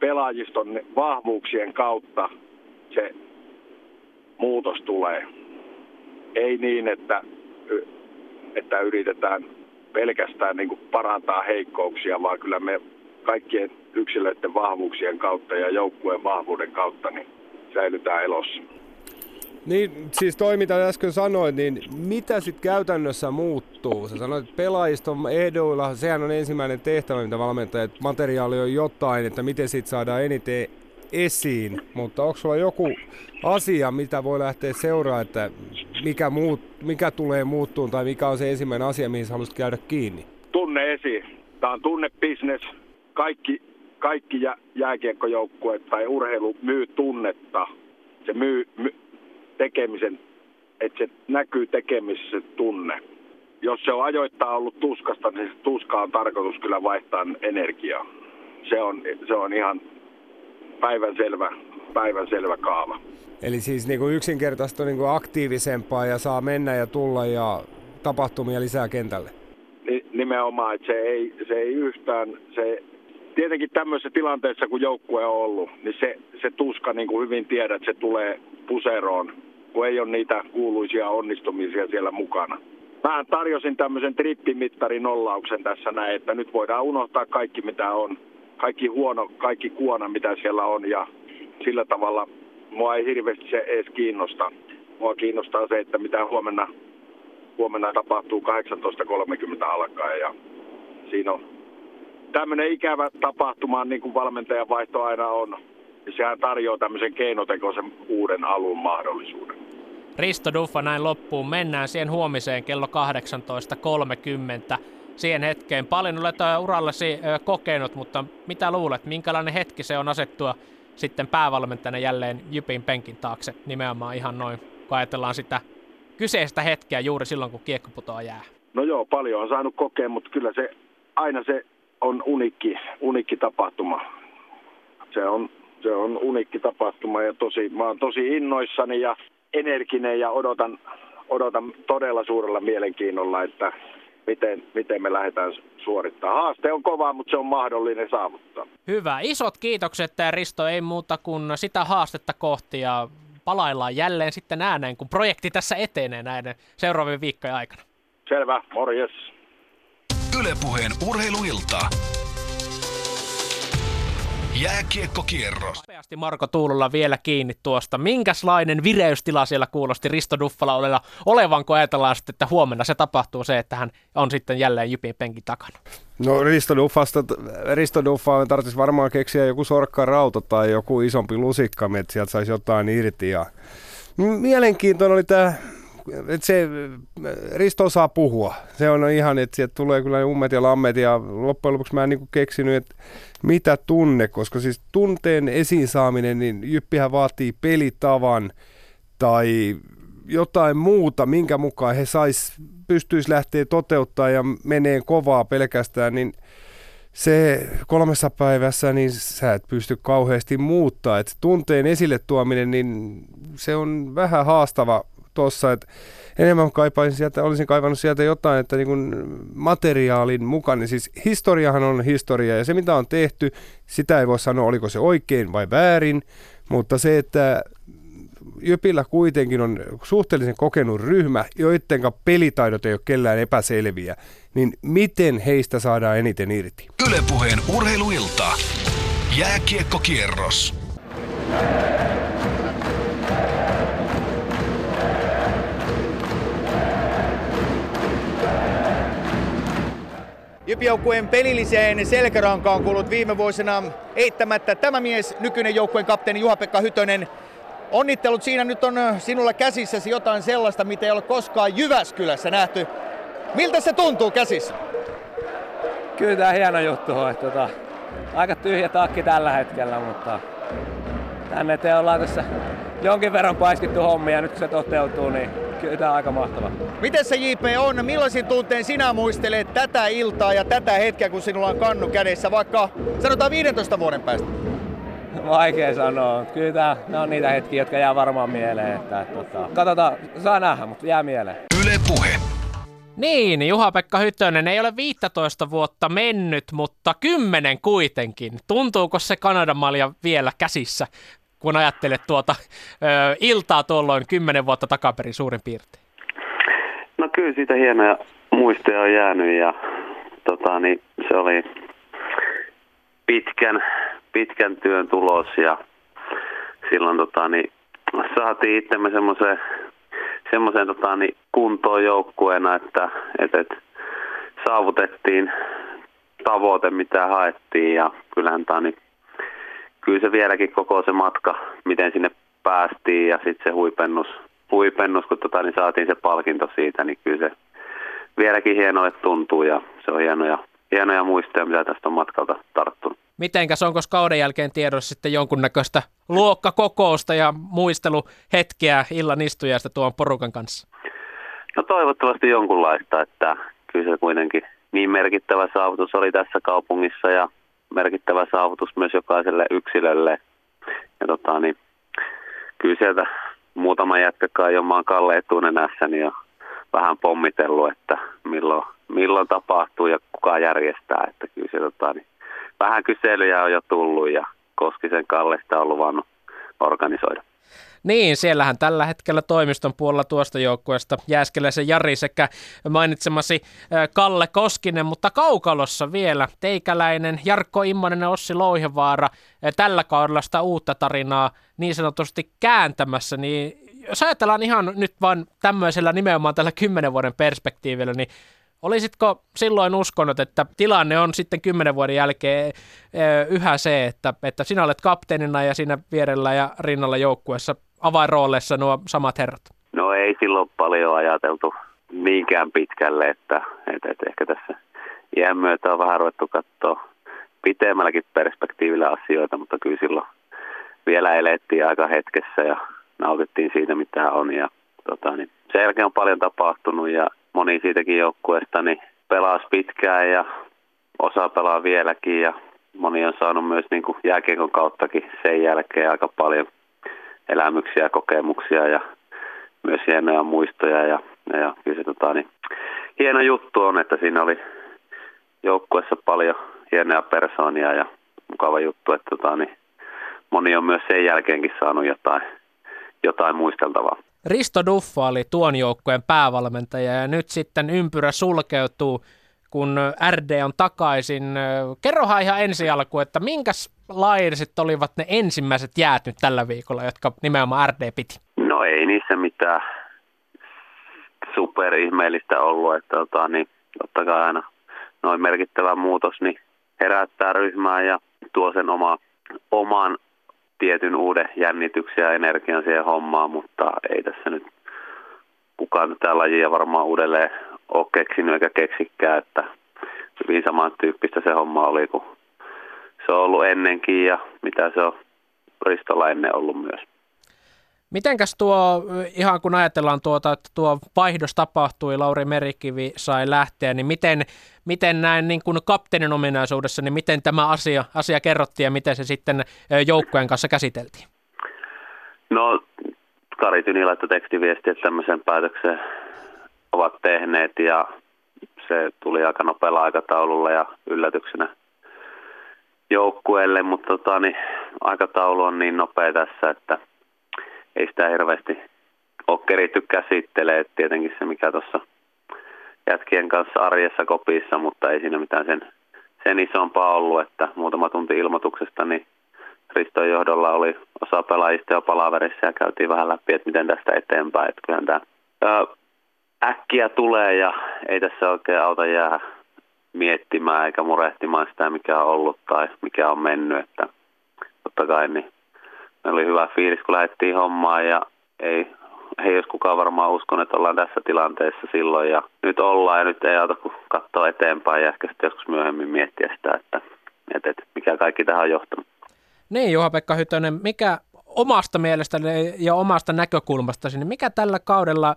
pelaajiston vahvuuksien kautta se muutos tulee. Ei niin, että, että yritetään pelkästään niin kuin parantaa heikkouksia, vaan kyllä me kaikkien yksilöiden vahvuuksien kautta ja joukkueen vahvuuden kautta niin säilytään elossa. Niin, siis toi mitä äsken sanoit, niin mitä sitten käytännössä muuttuu? Sä sanoit, että pelaajiston ehdoilla, sehän on ensimmäinen tehtävä, mitä valmentajat, materiaali on jotain, että miten siitä saadaan eniten esiin, mutta onko sulla joku asia, mitä voi lähteä seuraamaan, että mikä, muut, mikä tulee muuttuun tai mikä on se ensimmäinen asia, mihin sä haluaisit käydä kiinni? Tunne esiin. Tämä on tunnebisnes. Kaikki, kaikki jä, jääkiekkojoukkueet tai urheilu myy tunnetta. Se myy, myy tekemisen, että se näkyy tekemisessä tunne. Jos se on ajoittaa ollut tuskasta, niin se tuska on tarkoitus kyllä vaihtaa energiaa. Se on, se on ihan päivän selvä, päivän selvä kaava. Eli siis niin kuin yksinkertaisesti niin kuin aktiivisempaa ja saa mennä ja tulla ja tapahtumia lisää kentälle? Nimenomaan, että se ei, se ei yhtään, se, tietenkin tämmöisessä tilanteessa kun joukkue on ollut, niin se, se tuska niin kuin hyvin tiedät, se tulee puseroon, kun ei ole niitä kuuluisia onnistumisia siellä mukana. Mä tarjosin tämmöisen trippimittarin nollauksen tässä näin, että nyt voidaan unohtaa kaikki mitä on kaikki huono, kaikki kuona, mitä siellä on ja sillä tavalla mua ei hirveästi se edes kiinnosta. Mua kiinnostaa se, että mitä huomenna, huomenna tapahtuu 18.30 alkaen ja siinä on tämmöinen ikävä tapahtuma, niin kuin valmentajan vaihto aina on. Sehän tarjoaa tämmöisen keinotekoisen uuden alun mahdollisuuden. Risto Duffa näin loppuun. Mennään siihen huomiseen kello 18.30 siihen hetkeen. Paljon olet urallasi kokenut, mutta mitä luulet, minkälainen hetki se on asettua sitten päävalmentajana jälleen Jypin penkin taakse nimenomaan ihan noin, kun ajatellaan sitä kyseistä hetkeä juuri silloin, kun kiekko putoaa jää? No joo, paljon on saanut kokea, mutta kyllä se aina se on unikki, unikki tapahtuma. Se on, se on unikki tapahtuma ja tosi, mä oon tosi innoissani ja energinen ja odotan, odotan todella suurella mielenkiinnolla, että miten, miten me lähdetään suorittamaan. Haaste on kova, mutta se on mahdollinen saavuttaa. Hyvä. Isot kiitokset, Risto. Ei muuta kuin sitä haastetta kohti ja palaillaan jälleen sitten ääneen, kun projekti tässä etenee näiden seuraavien viikkojen aikana. Selvä, morjes. Ylepuheen urheiluilta. Jääkiekkokierros. Nopeasti Marko Tuulolla vielä kiinni tuosta. Minkälainen vireystila siellä kuulosti Risto Duffala olella, olevan, kun ajatellaan sitten, että huomenna se tapahtuu se, että hän on sitten jälleen Jypin penkin takana? No Risto Duffasta, Risto Duffa tarvitsisi varmaan keksiä joku sorkka rauta tai joku isompi lusikka, että sieltä saisi jotain irti. Ja... Mielenkiintoinen oli tämä että se Risto osaa puhua. Se on ihan, että sieltä tulee kyllä ummet ja lammet ja loppujen lopuksi mä en niin keksinyt, että mitä tunne, koska siis tunteen esiin saaminen, niin Jyppihän vaatii pelitavan tai jotain muuta, minkä mukaan he sais, pystyisi lähteä toteuttaa ja menee kovaa pelkästään, niin se kolmessa päivässä, niin sä et pysty kauheasti muuttaa. Et tunteen esille tuominen, niin se on vähän haastava tuossa, että enemmän kaipaisin sieltä, olisin kaivannut sieltä jotain, että niin kuin materiaalin mukaan, niin siis historiahan on historia ja se mitä on tehty, sitä ei voi sanoa oliko se oikein vai väärin, mutta se, että Jypillä kuitenkin on suhteellisen kokenut ryhmä, joiden pelitaidot ei ole kellään epäselviä, niin miten heistä saadaan eniten irti? Ylepuheen urheiluilta. Jääkiekkokierros. Jyppijoukkueen pelilliseen selkärankaan kuullut viime vuosina eittämättä tämä mies, nykyinen joukkueen kapteeni Juha-Pekka Hytönen. Onnittelut siinä nyt on sinulla käsissäsi jotain sellaista, mitä ei ole koskaan Jyväskylässä nähty. Miltä se tuntuu käsissä? Kyllä tämä hieno juttu on. Tota, aika tyhjä takki tällä hetkellä, mutta tänne eteen ollaan tässä jonkin verran paiskittu hommia ja nyt kun se toteutuu, niin kyllä tämä on aika mahtava. Miten se JP on? Millaisin tunteen sinä muistelet tätä iltaa ja tätä hetkeä, kun sinulla on kannu kädessä, vaikka sanotaan 15 vuoden päästä? Vaikea sanoa, kyllä tämä, nämä on niitä hetkiä, jotka jää varmaan mieleen. Että, että, tota, katsotaan, saa nähdä, mutta jää mieleen. Yle Puhe. Niin, Juha-Pekka Hytönen ei ole 15 vuotta mennyt, mutta kymmenen kuitenkin. Tuntuuko se Kanadan malja vielä käsissä, kun ajattelet tuota ö, iltaa tuolloin kymmenen vuotta takaperin suurin piirtein? No kyllä siitä hienoja muistoja on jäänyt ja tota, niin, se oli pitkän, pitkän työn tulos ja silloin tota, niin, saatiin itsemme semmoiseen semmoiseen tota, niin kuntoon joukkueena, että, että, että saavutettiin tavoite, mitä haettiin ja kyllähän tämä niin, kyllä se vieläkin koko se matka, miten sinne päästiin ja sitten se huipennus, huipennus kun tota, niin saatiin se palkinto siitä, niin kyllä se vieläkin hienolle tuntuu ja se on hienoja, hienoja muistoja, mitä tästä on matkalta tarttunut. Mitenkäs, onko kauden jälkeen tiedossa sitten jonkunnäköistä luokkakokousta ja muisteluhetkeä illan istujasta tuon porukan kanssa? No toivottavasti jonkunlaista, että kyllä se kuitenkin niin merkittävä saavutus oli tässä kaupungissa ja merkittävä saavutus myös jokaiselle yksilölle. Ja tota, niin, kyllä sieltä muutama jätkäkaan jo maan Kalle etunenässä, niin on vähän pommitellut, että milloin, milloin tapahtuu ja kuka järjestää. Että kyllä se, tota, niin, vähän kyselyjä on jo tullut ja Koskisen Kalle sitä on luvannut organisoida. Niin, siellähän tällä hetkellä toimiston puolella tuosta joukkueesta Jääskeläisen Jari sekä mainitsemasi Kalle Koskinen, mutta kaukalossa vielä teikäläinen Jarkko Immonen ja Ossi Louhevaara tällä kaudella sitä uutta tarinaa niin sanotusti kääntämässä, niin jos ajatellaan ihan nyt vaan tämmöisellä nimenomaan tällä kymmenen vuoden perspektiivillä, niin Olisitko silloin uskonut, että tilanne on sitten kymmenen vuoden jälkeen yhä se, että, että sinä olet kapteenina ja siinä vierellä ja rinnalla joukkueessa avainrooleissa nuo samat herrat? No ei silloin paljon ajateltu niinkään pitkälle, että, että, että ehkä tässä iän myötä on vähän ruvettu katsoa pitemmälläkin perspektiivillä asioita, mutta kyllä silloin vielä elettiin aika hetkessä ja nautittiin siitä, mitä on. Ja, tota, niin sen jälkeen on paljon tapahtunut ja moni siitäkin joukkueesta niin pelasi pitkään ja osa pelaa vieläkin ja moni on saanut myös niin kuin jääkiekon kauttakin sen jälkeen aika paljon elämyksiä ja kokemuksia ja myös hienoja muistoja ja, ja kyllä se tota, niin, hieno juttu on, että siinä oli joukkueessa paljon hienoja persoonia ja mukava juttu, että tota, niin, moni on myös sen jälkeenkin saanut jotain, jotain muisteltavaa. Risto Duffa oli tuon joukkueen päävalmentaja ja nyt sitten ympyrä sulkeutuu, kun RD on takaisin. Kerrohan ihan ensi alkuun, että minkäs laiset olivat ne ensimmäiset jäät nyt tällä viikolla, jotka nimenomaan RD piti? No ei niissä mitään superihmeellistä ollut, että tota, niin, totta kai aina noin merkittävä muutos niin herättää ryhmää ja tuo sen oma, oman tietyn uuden jännityksen ja energian siihen hommaan, mutta ei tässä nyt kukaan tätä lajia varmaan uudelleen ole keksinyt eikä keksikään, että hyvin samantyyppistä se homma oli kuin se on ollut ennenkin ja mitä se on Ristolla ennen ollut myös. Mitenkäs tuo, ihan kun ajatellaan tuota, että tuo vaihdos tapahtui, Lauri Merikivi sai lähteä, niin miten, miten näin niin kuin kapteenin ominaisuudessa, niin miten tämä asia, asia kerrottiin ja miten se sitten joukkueen kanssa käsiteltiin? No, Kari Tyni laittoi tekstiviesti, että tämmöisen päätöksen ovat tehneet ja se tuli aika nopealla aikataululla ja yllätyksenä joukkueelle, mutta tota, niin, aikataulu on niin nopea tässä, että ei sitä hirveästi ole keritty käsittelee. Tietenkin se, mikä tuossa jätkien kanssa arjessa kopissa, mutta ei siinä mitään sen, sen isompaa ollut, että muutama tunti ilmoituksesta, niin Riston johdolla oli osa pelaajista jo palaverissa ja käytiin vähän läpi, että miten tästä eteenpäin. Että kyllähän tämä äkkiä tulee ja ei tässä oikein auta jää miettimään eikä murehtimaan sitä, mikä on ollut tai mikä on mennyt. Että totta kai niin oli hyvä fiilis, kun lähdettiin hommaan ja ei, ei jos kukaan varmaan uskon, että ollaan tässä tilanteessa silloin ja nyt ollaan ja nyt ei auta kuin katsoa eteenpäin ja ehkä sitten joskus myöhemmin miettiä sitä, että, että, että mikä kaikki tähän on johtanut. Niin, Juha-Pekka Hytönen, mikä omasta mielestäni ja omasta näkökulmastasi, niin mikä tällä kaudella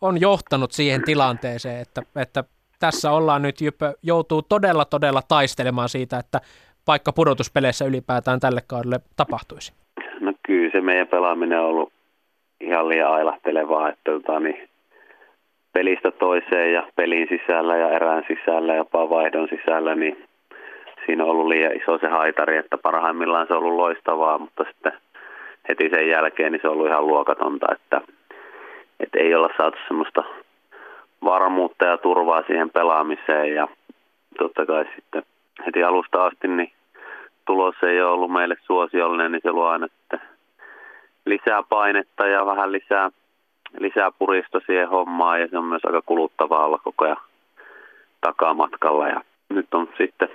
on johtanut siihen tilanteeseen, että, että tässä ollaan nyt Jypä joutuu todella todella taistelemaan siitä, että vaikka pudotuspeleissä ylipäätään tälle kaudelle tapahtuisi? Meidän pelaaminen on ollut ihan liian ailahtelevaa, että tota, niin pelistä toiseen ja pelin sisällä ja erään sisällä ja jopa vaihdon sisällä, niin siinä on ollut liian iso se haitari, että parhaimmillaan se on ollut loistavaa, mutta sitten heti sen jälkeen niin se on ollut ihan luokatonta, että, että ei olla saatu semmoista varmuutta ja turvaa siihen pelaamiseen ja totta kai sitten heti alusta asti niin tulos ei ole ollut meille suosiollinen, niin se luo aina lisää painetta ja vähän lisää, lisää purista siihen hommaan ja se on myös aika kuluttavaa olla koko ajan takamatkalla ja nyt on sitten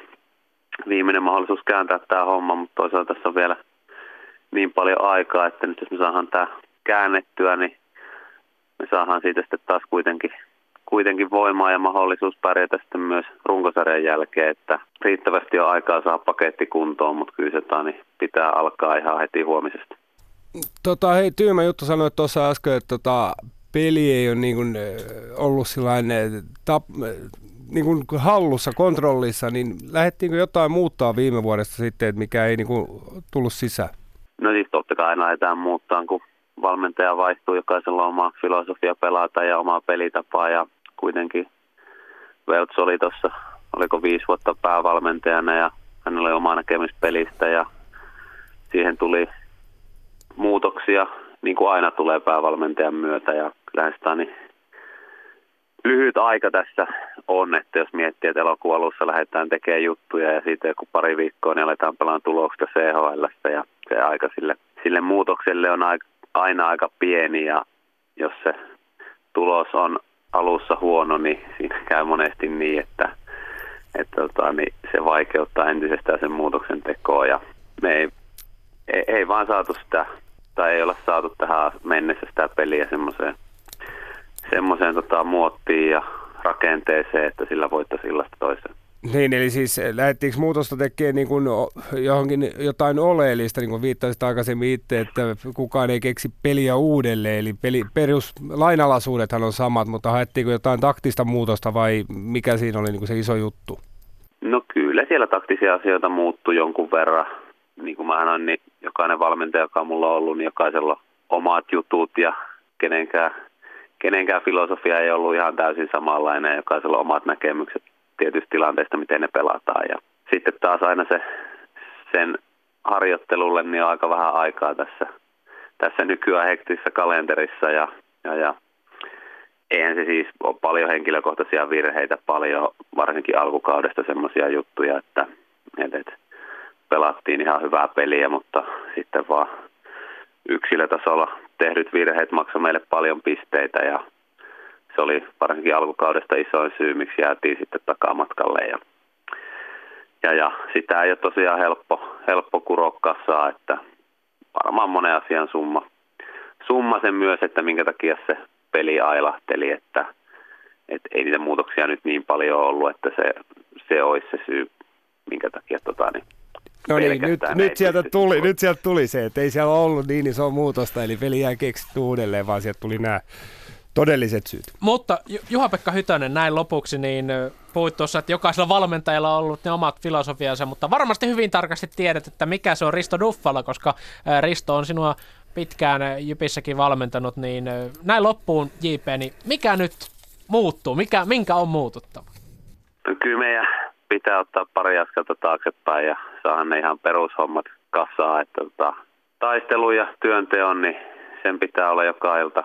viimeinen mahdollisuus kääntää tämä homma, mutta toisaalta tässä on vielä niin paljon aikaa, että nyt jos me saadaan tämä käännettyä, niin me saadaan siitä sitten taas kuitenkin kuitenkin voimaa ja mahdollisuus pärjätä sitten myös runkosarjan jälkeen, että riittävästi on aikaa saa paketti kuntoon, mutta kyllä se tani pitää alkaa ihan heti huomisesta. Tota, hei, tyymä juttu sanoit tuossa äsken, että tota, peli ei ole niin kuin, ollut sellainen tap, niin kuin hallussa, kontrollissa, niin lähdettiinkö jotain muuttaa viime vuodesta sitten, että mikä ei niin kuin, tullut sisään? No siis totta kai lähdetään muuttaa, kun valmentaja vaihtuu, jokaisella on oma filosofia pelata ja omaa pelitapaa ja kuitenkin Velts oli tuossa, oliko viisi vuotta päävalmentajana ja hänellä oli oma näkemys pelistä ja siihen tuli muutoksia, niin kuin aina tulee päävalmentajan myötä ja kyllähän sitä niin lyhyt aika tässä on, että jos miettii, että elokuun alussa lähdetään tekemään juttuja ja siitä joku pari viikkoa, niin aletaan pelaamaan tuloksia CHL ja se aika sille, sille muutokselle on aina aika pieni ja jos se tulos on alussa huono, niin siinä käy monesti niin, että, että tota, niin se vaikeuttaa entisestään sen muutoksen tekoa ja me ei, ei, ei vaan saatu sitä, tai ei olla saatu tähän mennessä sitä peliä semmoiseen semmoiseen tota, muottiin ja rakenteeseen, että sillä voittaisi illasta toiseen. Niin, eli siis lähdettiinkö muutosta tekemään niin kuin johonkin jotain oleellista, niin kuin viittasit aikaisemmin itse, että kukaan ei keksi peliä uudelleen, eli peli, perus, lainalaisuudethan on samat, mutta haettiinko jotain taktista muutosta vai mikä siinä oli niin kuin se iso juttu? No kyllä siellä taktisia asioita muuttui jonkun verran. Niin kuin mä sanoin, niin jokainen valmentaja, joka mulla on ollut, niin jokaisella omat jutut ja kenenkään, kenenkään filosofia ei ollut ihan täysin samanlainen ja jokaisella omat näkemykset tietystä tilanteesta, miten ne pelataan. Ja sitten taas aina se, sen harjoittelulle niin on aika vähän aikaa tässä, tässä nykyään hektisessä kalenterissa ja, ja, ja eihän se siis ole paljon henkilökohtaisia virheitä, paljon varsinkin alkukaudesta semmoisia juttuja, että, että, pelattiin ihan hyvää peliä, mutta sitten vaan yksilötasolla tehdyt virheet maksoi meille paljon pisteitä ja se oli varsinkin alkukaudesta isoin syy, miksi jäätiin sitten takamatkalle. Ja, ja, ja sitä ei ole tosiaan helppo, helppo kurokkasaa, että varmaan monen asian summa, summa sen myös, että minkä takia se peli ailahteli, että, että ei niitä muutoksia nyt niin paljon ollut, että se, se olisi se syy, minkä takia tota, niin No niin, nyt, nyt, sieltä tuli, nyt sieltä tuli se, että ei siellä ollut niin iso muutosta, eli peli jää keksitty uudelleen, vaan sieltä tuli nämä todelliset syyt. Mutta Juha-Pekka Hytönen näin lopuksi, niin puhuit tuossa, että jokaisella valmentajalla on ollut ne omat filosofiansa, mutta varmasti hyvin tarkasti tiedät, että mikä se on Risto Duffalla, koska Risto on sinua pitkään Jypissäkin valmentanut, niin näin loppuun JP, niin mikä nyt muuttuu, mikä, minkä on muututtava? No kyllä meidän pitää ottaa pari askelta taaksepäin ja saada ne ihan perushommat kassaa, että tota, taistelu ja työnteon, niin sen pitää olla joka ilta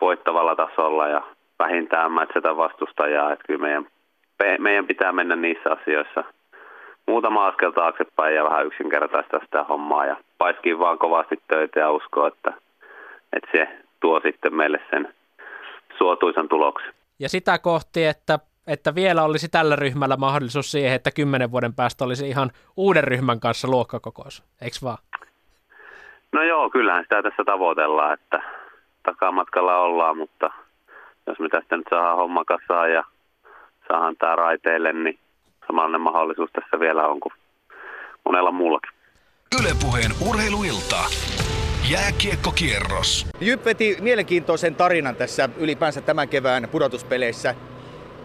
voittavalla tasolla ja vähintään mätsätä vastustajaa. Että kyllä meidän, meidän pitää mennä niissä asioissa muutama askel taaksepäin ja vähän yksinkertaista sitä hommaa ja paiskii vaan kovasti töitä ja uskoa, että, että se tuo sitten meille sen suotuisan tuloksen. Ja sitä kohti, että että vielä olisi tällä ryhmällä mahdollisuus siihen, että kymmenen vuoden päästä olisi ihan uuden ryhmän kanssa luokkakokous, eikö vaan? No joo, kyllähän sitä tässä tavoitellaan, että takamatkalla ollaan, mutta jos me tästä nyt saadaan homma kasaan ja saadaan tämä raiteille, niin samanlainen mahdollisuus tässä vielä on kuin monella muullakin. Ylepuheen urheiluilta. Jääkiekkokierros. Jyp veti mielenkiintoisen tarinan tässä ylipäänsä tämän kevään pudotuspeleissä.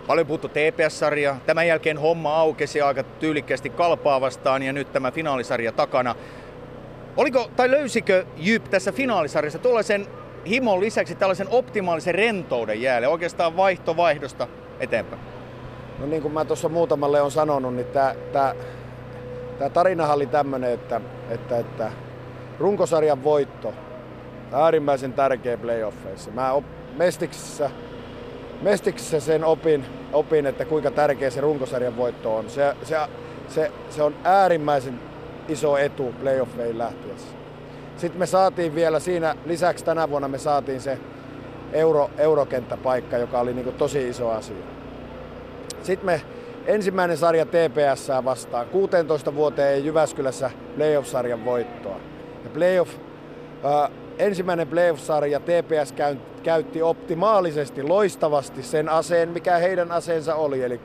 Paljon puhuttu TPS-sarja. Tämän jälkeen homma aukesi aika tyylikkästi kalpaa vastaan ja nyt tämä finaalisarja takana. Oliko tai löysikö Jyp tässä finaalisarjassa tuollaisen himon lisäksi tällaisen optimaalisen rentouden jäälle, oikeastaan vaihto vaihdosta eteenpäin? No niin kuin mä tuossa muutamalle on sanonut, niin tämä, tarinahan oli tämmöinen, että, että, että runkosarjan voitto, äärimmäisen tärkeä playoffeissa. Mä op, Mestiksessä, Mestiksessä sen opin, opin, että kuinka tärkeä se runkosarjan voitto on. Se, se, se, se on äärimmäisen iso etu playoffeihin lähtiessä. Sitten me saatiin vielä siinä, lisäksi tänä vuonna me saatiin se euro, eurokenttäpaikka, joka oli niin tosi iso asia. Sitten me ensimmäinen sarja TPS vastaan. 16 vuoteen Jyväskylässä playoff-sarjan voittoa. Ja playoff, äh, ensimmäinen playoff-sarja TPS käytti optimaalisesti, loistavasti sen aseen, mikä heidän aseensa oli. Eli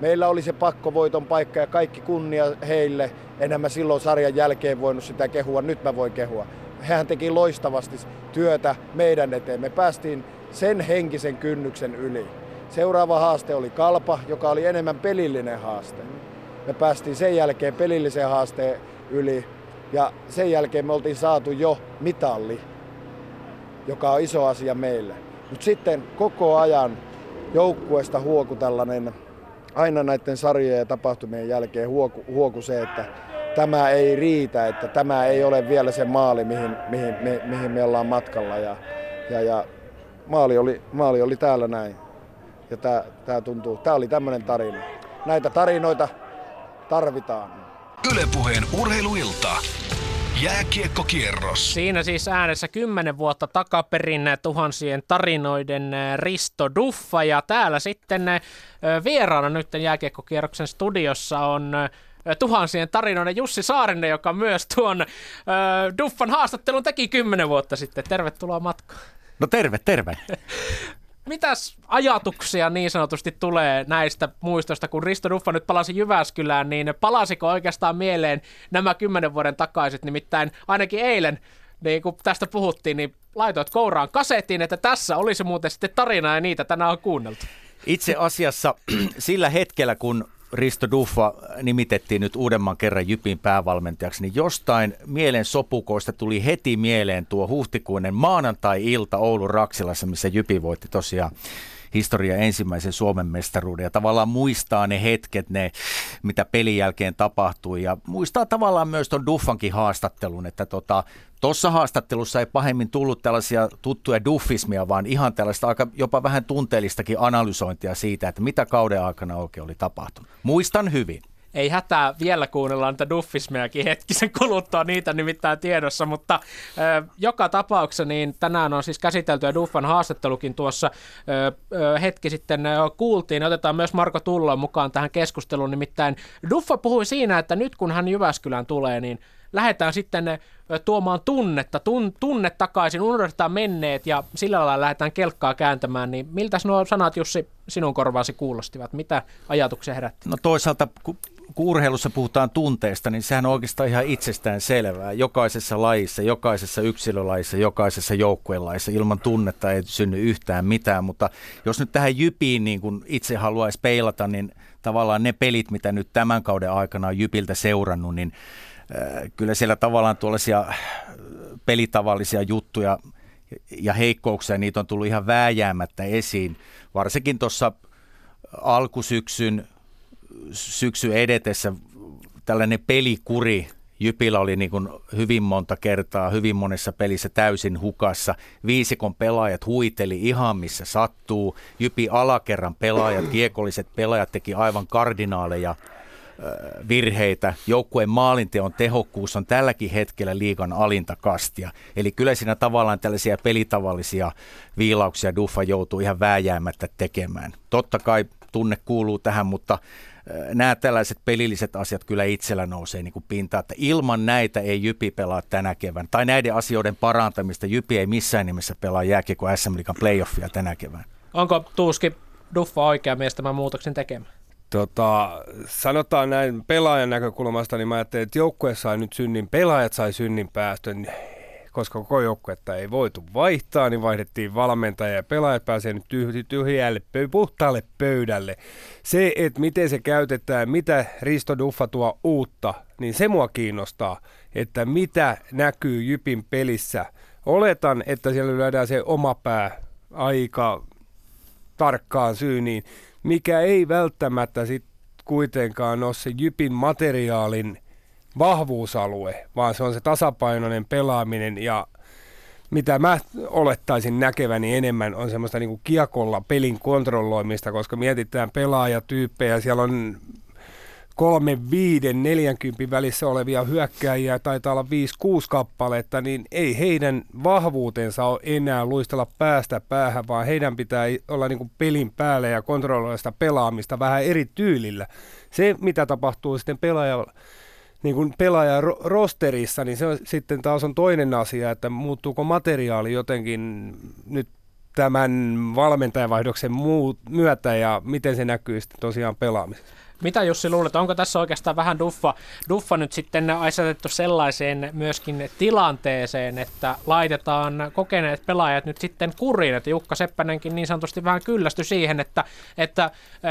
meillä oli se pakkovoiton paikka ja kaikki kunnia heille. Enää mä silloin sarjan jälkeen voinut sitä kehua, nyt mä voin kehua. Hän teki loistavasti työtä meidän eteen. Me päästiin sen henkisen kynnyksen yli. Seuraava haaste oli Kalpa, joka oli enemmän pelillinen haaste. Me päästiin sen jälkeen pelillisen haasteen yli ja sen jälkeen me oltiin saatu jo mitalli, joka on iso asia meille. Mutta sitten koko ajan joukkueesta huoku tällainen, aina näiden sarjojen ja tapahtumien jälkeen huoku, huoku se, että tämä ei riitä, että tämä ei ole vielä se maali, mihin, mihin, mi, mihin me ollaan matkalla. Ja, ja, ja maali, oli, maali oli täällä näin. Ja tämä, tuntuu, tämä oli tämmöinen tarina. Näitä tarinoita tarvitaan. Ylepuheen urheiluilta. Jääkiekkokierros. Siinä siis äänessä kymmenen vuotta takaperin tuhansien tarinoiden Risto Duffa ja täällä sitten vieraana nyt jääkiekkokierroksen studiossa on tuhansien tarinoiden Jussi Saarinen, joka myös tuon Duffan haastattelun teki kymmenen vuotta sitten. Tervetuloa matkaan. No terve, terve. Mitäs ajatuksia niin sanotusti tulee näistä muistoista, kun Risto Duffa nyt palasi Jyväskylään, niin palasiko oikeastaan mieleen nämä kymmenen vuoden takaiset, nimittäin ainakin eilen niin kun tästä puhuttiin, niin laitoit kouraan kasettiin, että tässä olisi muuten sitten tarina ja niitä tänään on kuunneltu. Itse asiassa sillä hetkellä, kun Risto Duffa nimitettiin nyt uudemman kerran Jypin päävalmentajaksi, niin jostain mielen sopukoista tuli heti mieleen tuo huhtikuinen maanantai-ilta Oulun Raksilassa, missä Jypi voitti tosiaan historia ensimmäisen Suomen mestaruuden ja tavallaan muistaa ne hetket, ne mitä pelin jälkeen tapahtui ja muistaa tavallaan myös tuon Duffankin haastattelun, että tota, Tuossa haastattelussa ei pahemmin tullut tällaisia tuttuja duffismia, vaan ihan tällaista aika jopa vähän tunteellistakin analysointia siitä, että mitä kauden aikana oikein oli tapahtunut. Muistan hyvin. Ei hätää, vielä kuunnellaan niitä duffismejakin hetkisen kuluttua, niitä nimittäin tiedossa, mutta äh, joka tapauksessa niin tänään on siis käsitelty ja Duffan haastattelukin tuossa äh, hetki sitten äh, kuultiin. Otetaan myös Marko Tullo mukaan tähän keskusteluun, nimittäin Duffa puhui siinä, että nyt kun hän Jyväskylään tulee, niin lähdetään sitten tuomaan tunnetta, tun, tunne takaisin, unohdetaan menneet ja sillä lailla lähdetään kelkkaa kääntämään, niin miltä nuo sanat Jussi sinun korvaasi kuulostivat? Mitä ajatuksia herätti? No toisaalta kun urheilussa puhutaan tunteesta, niin sehän on oikeastaan ihan itsestään selvää. Jokaisessa lajissa, jokaisessa yksilölajissa, jokaisessa joukkuelaissa ilman tunnetta ei synny yhtään mitään, mutta jos nyt tähän jypiin niin kun itse haluaisi peilata, niin tavallaan ne pelit, mitä nyt tämän kauden aikana on jypiltä seurannut, niin Äh, kyllä siellä tavallaan tuollaisia äh, pelitavallisia juttuja ja heikkouksia, niitä on tullut ihan vääjäämättä esiin. Varsinkin tuossa alkusyksyn syksy edetessä tällainen pelikuri Jypillä oli niin kuin hyvin monta kertaa, hyvin monessa pelissä täysin hukassa. Viisikon pelaajat huiteli ihan missä sattuu. Jypi alakerran pelaajat, kiekolliset pelaajat teki aivan kardinaaleja virheitä. Joukkueen maalinteon tehokkuus on tälläkin hetkellä liikan alinta kastia. Eli kyllä siinä tavallaan tällaisia pelitavallisia viilauksia Duffa joutuu ihan vääjäämättä tekemään. Totta kai tunne kuuluu tähän, mutta nämä tällaiset pelilliset asiat kyllä itsellä nousee niin kuin pintaan, että ilman näitä ei Jypi pelaa tänä kevään. Tai näiden asioiden parantamista Jypi ei missään nimessä pelaa jääkiekko SM Liigan playoffia tänä kevään. Onko Tuuski Duffa oikea mies tämän muutoksen tekemään? Tota, sanotaan näin pelaajan näkökulmasta, niin mä ajattelin, että joukkue sai nyt synnin, pelaajat sai synnin päästön, koska koko joukkuetta ei voitu vaihtaa, niin vaihdettiin valmentaja ja pelaajat pääsee nyt tyhjälle, puhtaalle pöydälle. Se, että miten se käytetään, mitä Risto Duffa tuo uutta, niin se mua kiinnostaa, että mitä näkyy Jypin pelissä. Oletan, että siellä lyödään se oma pää aika tarkkaan syyniin, mikä ei välttämättä sit kuitenkaan ole se Jypin materiaalin vahvuusalue, vaan se on se tasapainoinen pelaaminen ja mitä mä olettaisin näkeväni enemmän on semmoista niin kuin kiekolla pelin kontrolloimista, koska mietitään pelaajatyyppejä, siellä on kolme, viiden, neljänkympin välissä olevia hyökkääjiä, taitaa olla viisi, kuusi kappaletta, niin ei heidän vahvuutensa ole enää luistella päästä päähän, vaan heidän pitää olla niin kuin pelin päällä ja kontrolloida sitä pelaamista vähän eri tyylillä. Se, mitä tapahtuu sitten pelaajalla, niin kuin pelaaja rosterissa, niin se on, sitten taas on toinen asia, että muuttuuko materiaali jotenkin nyt tämän valmentajavaihdoksen muut, myötä ja miten se näkyy sitten tosiaan pelaamisessa. Mitä Jussi luulet, onko tässä oikeastaan vähän duffa, duffa nyt sitten asetettu sellaiseen myöskin tilanteeseen, että laitetaan kokeneet pelaajat nyt sitten kuriin, että Jukka Seppänenkin niin sanotusti vähän kyllästy siihen, että, että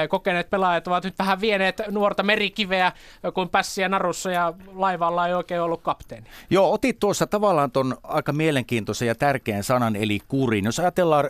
kokeneet pelaajat ovat nyt vähän vieneet nuorta merikiveä kuin pässiä narussa ja laivalla ei oikein ollut kapteeni. Joo, otit tuossa tavallaan ton aika mielenkiintoisen ja tärkeän sanan eli kuriin. Jos ajatellaan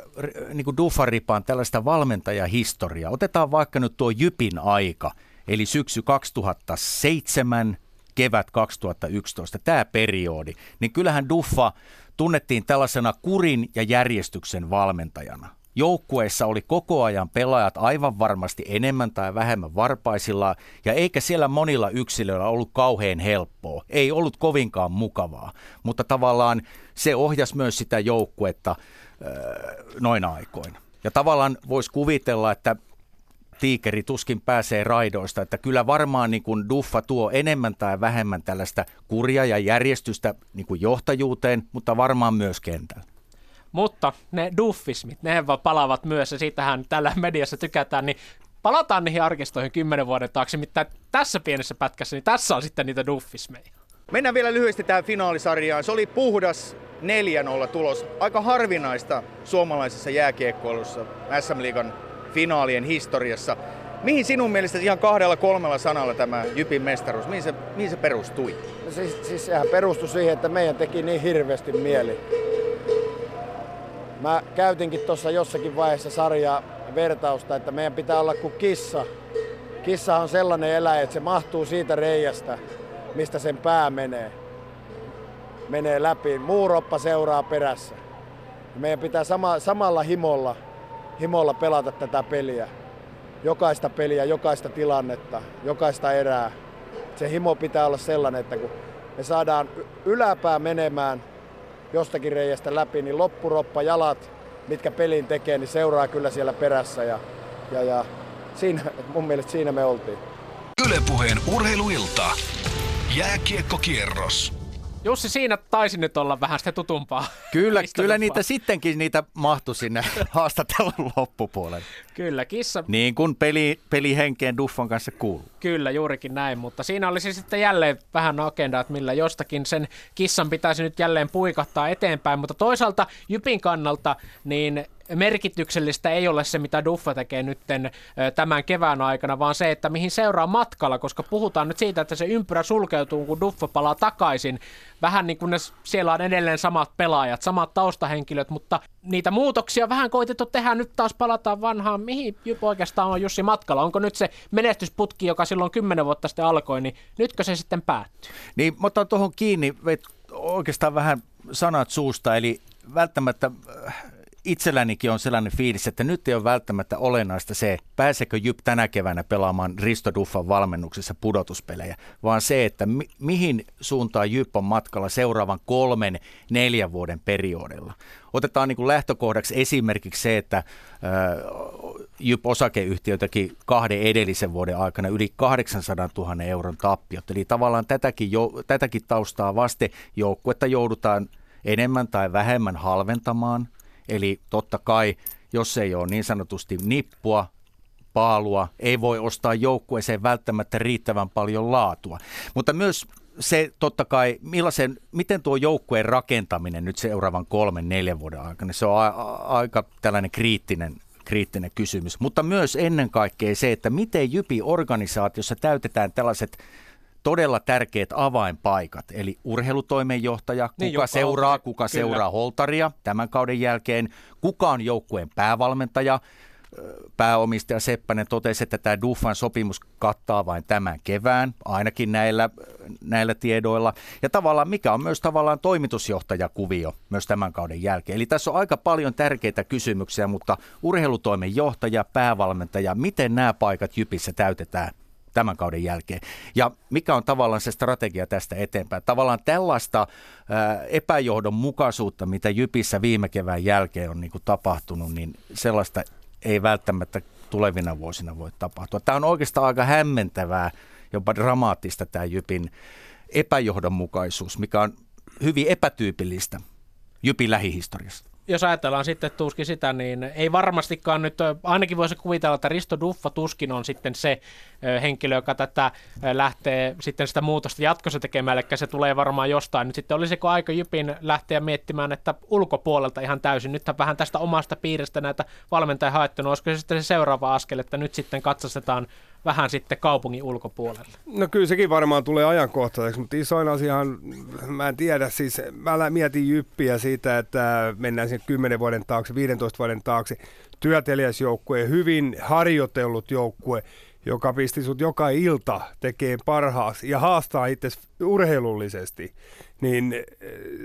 niin kuin Duffaripaan tällaista valmentajahistoriaa, otetaan vaikka nyt tuo Jypin aika – eli syksy 2007, kevät 2011, tämä periodi, niin kyllähän Duffa tunnettiin tällaisena kurin ja järjestyksen valmentajana. Joukkueessa oli koko ajan pelaajat aivan varmasti enemmän tai vähemmän varpaisilla, ja eikä siellä monilla yksilöillä ollut kauhean helppoa. Ei ollut kovinkaan mukavaa, mutta tavallaan se ohjasi myös sitä joukkuetta öö, noin aikoina. Ja tavallaan voisi kuvitella, että tiikeri tuskin pääsee raidoista, että kyllä varmaan niin kuin Duffa tuo enemmän tai vähemmän tällaista kuria ja järjestystä niin kuin johtajuuteen, mutta varmaan myös kentällä. Mutta ne duffismit, ne vaan palavat myös ja siitähän tällä mediassa tykätään, niin palataan niihin arkistoihin kymmenen vuoden taakse, mitä tässä pienessä pätkässä, niin tässä on sitten niitä duffismeja. Mennään vielä lyhyesti tähän finaalisarjaan. Se oli puhdas 4-0 tulos. Aika harvinaista suomalaisessa jääkiekkoilussa SM Liigan finaalien historiassa. Mihin sinun mielestä ihan kahdella kolmella sanalla tämä Jypin mestaruus, mihin se, mihin se perustui? No siis, siis sehän perustui siihen, että meidän teki niin hirveästi mieli. Mä käytinkin tuossa jossakin vaiheessa sarjaa vertausta, että meidän pitää olla kuin kissa. Kissa on sellainen eläin, että se mahtuu siitä reiästä, mistä sen pää menee. Menee läpi. Muuroppa seuraa perässä. Meidän pitää sama, samalla himolla himolla pelata tätä peliä. Jokaista peliä, jokaista tilannetta, jokaista erää. Se himo pitää olla sellainen, että kun me saadaan yläpää menemään jostakin reiästä läpi, niin loppuroppa, jalat, mitkä pelin tekee, niin seuraa kyllä siellä perässä. Ja, ja, ja siinä, mun mielestä siinä me oltiin. Ylepuheen urheiluilta. Jääkiekkokierros. Jussi, siinä taisi nyt olla vähän sitä tutumpaa. Kyllä, kyllä niitä sittenkin niitä mahtui sinne haastattelun loppupuolelle. Kyllä, kissa. Niin kuin peli, pelihenkeen Duffan kanssa kuuluu. Kyllä, juurikin näin, mutta siinä olisi sitten jälleen vähän agenda, että millä jostakin sen kissan pitäisi nyt jälleen puikahtaa eteenpäin, mutta toisaalta Jypin kannalta niin merkityksellistä ei ole se, mitä Duffa tekee nyt tämän kevään aikana, vaan se, että mihin seuraa matkalla, koska puhutaan nyt siitä, että se ympyrä sulkeutuu, kun Duffa palaa takaisin. Vähän niin kuin ne, siellä on edelleen samat pelaajat, samat taustahenkilöt, mutta niitä muutoksia vähän koitettu tehdä. Nyt taas palataan vanhaan. Mihin oikeastaan on Jussi matkalla? Onko nyt se menestysputki, joka silloin kymmenen vuotta sitten alkoi, niin nytkö se sitten päättyy? Niin, mä otan tuohon kiinni oikeastaan vähän sanat suusta, eli välttämättä itsellänikin on sellainen fiilis, että nyt ei ole välttämättä olennaista se, pääsekö Jyp tänä keväänä pelaamaan Risto Duffan valmennuksessa pudotuspelejä, vaan se, että mi- mihin suuntaan Jyp on matkalla seuraavan kolmen, neljän vuoden periodilla. Otetaan niin kuin lähtökohdaksi esimerkiksi se, että Jyp osakeyhtiö teki kahden edellisen vuoden aikana yli 800 000 euron tappiot. Eli tavallaan tätäkin, jo, tätäkin taustaa vasten joukkuetta joudutaan enemmän tai vähemmän halventamaan. Eli totta kai, jos ei ole niin sanotusti nippua, paalua, ei voi ostaa joukkueeseen välttämättä riittävän paljon laatua. Mutta myös se totta kai, millaisen, miten tuo joukkueen rakentaminen nyt seuraavan kolmen, neljän vuoden aikana, se on a- a- aika tällainen kriittinen kriittinen kysymys, mutta myös ennen kaikkea se, että miten Jypi organisaatiossa täytetään tällaiset todella tärkeät avainpaikat, eli urheilutoimenjohtaja, Niin, kuka Jukka seuraa, Holtari, kuka kyllä. seuraa Holtaria tämän kauden jälkeen, kuka on joukkueen päävalmentaja, pääomistaja Seppänen totesi, että tämä Duffan sopimus kattaa vain tämän kevään, ainakin näillä, näillä tiedoilla. Ja tavallaan mikä on myös tavallaan toimitusjohtajakuvio myös tämän kauden jälkeen. Eli tässä on aika paljon tärkeitä kysymyksiä, mutta urheilutoimen johtaja, päävalmentaja, miten nämä paikat Jypissä täytetään tämän kauden jälkeen. Ja mikä on tavallaan se strategia tästä eteenpäin? Tavallaan tällaista ää, epäjohdonmukaisuutta, mitä Jypissä viime kevään jälkeen on niin kuin tapahtunut, niin sellaista ei välttämättä tulevina vuosina voi tapahtua. Tämä on oikeastaan aika hämmentävää, jopa dramaattista tämä Jypin epäjohdonmukaisuus, mikä on hyvin epätyypillistä Jypin lähihistoriassa jos ajatellaan sitten tuskin sitä, niin ei varmastikaan nyt, ainakin voisi kuvitella, että Risto Duffa tuskin on sitten se henkilö, joka tätä lähtee sitten sitä muutosta jatkossa tekemään, eli se tulee varmaan jostain. Nyt sitten olisiko aika Jypin lähteä miettimään, että ulkopuolelta ihan täysin, nyt vähän tästä omasta piiristä näitä valmentajia haettu, no olisiko se sitten se seuraava askel, että nyt sitten katsastetaan vähän sitten kaupungin ulkopuolelle? No kyllä sekin varmaan tulee ajankohtaiseksi, mutta isoin asiahan, mä en tiedä, siis mä mietin jyppiä siitä, että mennään sinne 10 vuoden taakse, 15 vuoden taakse, työtelijäs joukkue, hyvin harjoitellut joukkue, joka pisti sut joka ilta tekee parhaasi ja haastaa itse urheilullisesti, niin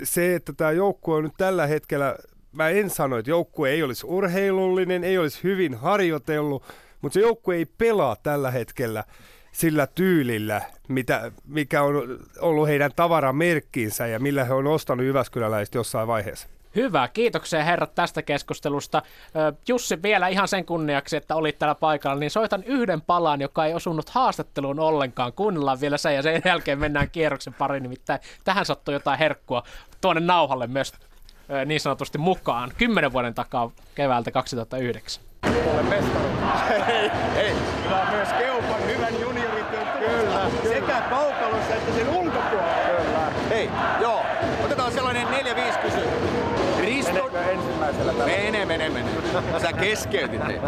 se, että tämä joukkue on nyt tällä hetkellä, mä en sano, että joukkue ei olisi urheilullinen, ei olisi hyvin harjoitellut, mutta se joukkue ei pelaa tällä hetkellä sillä tyylillä, mitä, mikä on ollut heidän tavaramerkkinsä ja millä he on ostanut Jyväskyläläiset jossain vaiheessa. Hyvä, kiitoksia herrat tästä keskustelusta. Jussi, vielä ihan sen kunniaksi, että olit täällä paikalla, niin soitan yhden palan, joka ei osunut haastatteluun ollenkaan. Kuunnellaan vielä sen ja sen jälkeen mennään kierroksen pari, nimittäin tähän sattuu jotain herkkua tuonne nauhalle myös niin sanotusti mukaan. Kymmenen vuoden takaa keväältä 2009. Ole mestari. Ei, ei. Kyllä on myös Keupan hyvän juniorityön Kyllä, Sekä kaukalossa että sen ulkopuolella. Kyllä. Hei, joo. Otetaan sellainen 4-5 kysymys. Risto... Menekö ensimmäisellä tällä? Mene, mene, mene. Sä keskeytit. hei.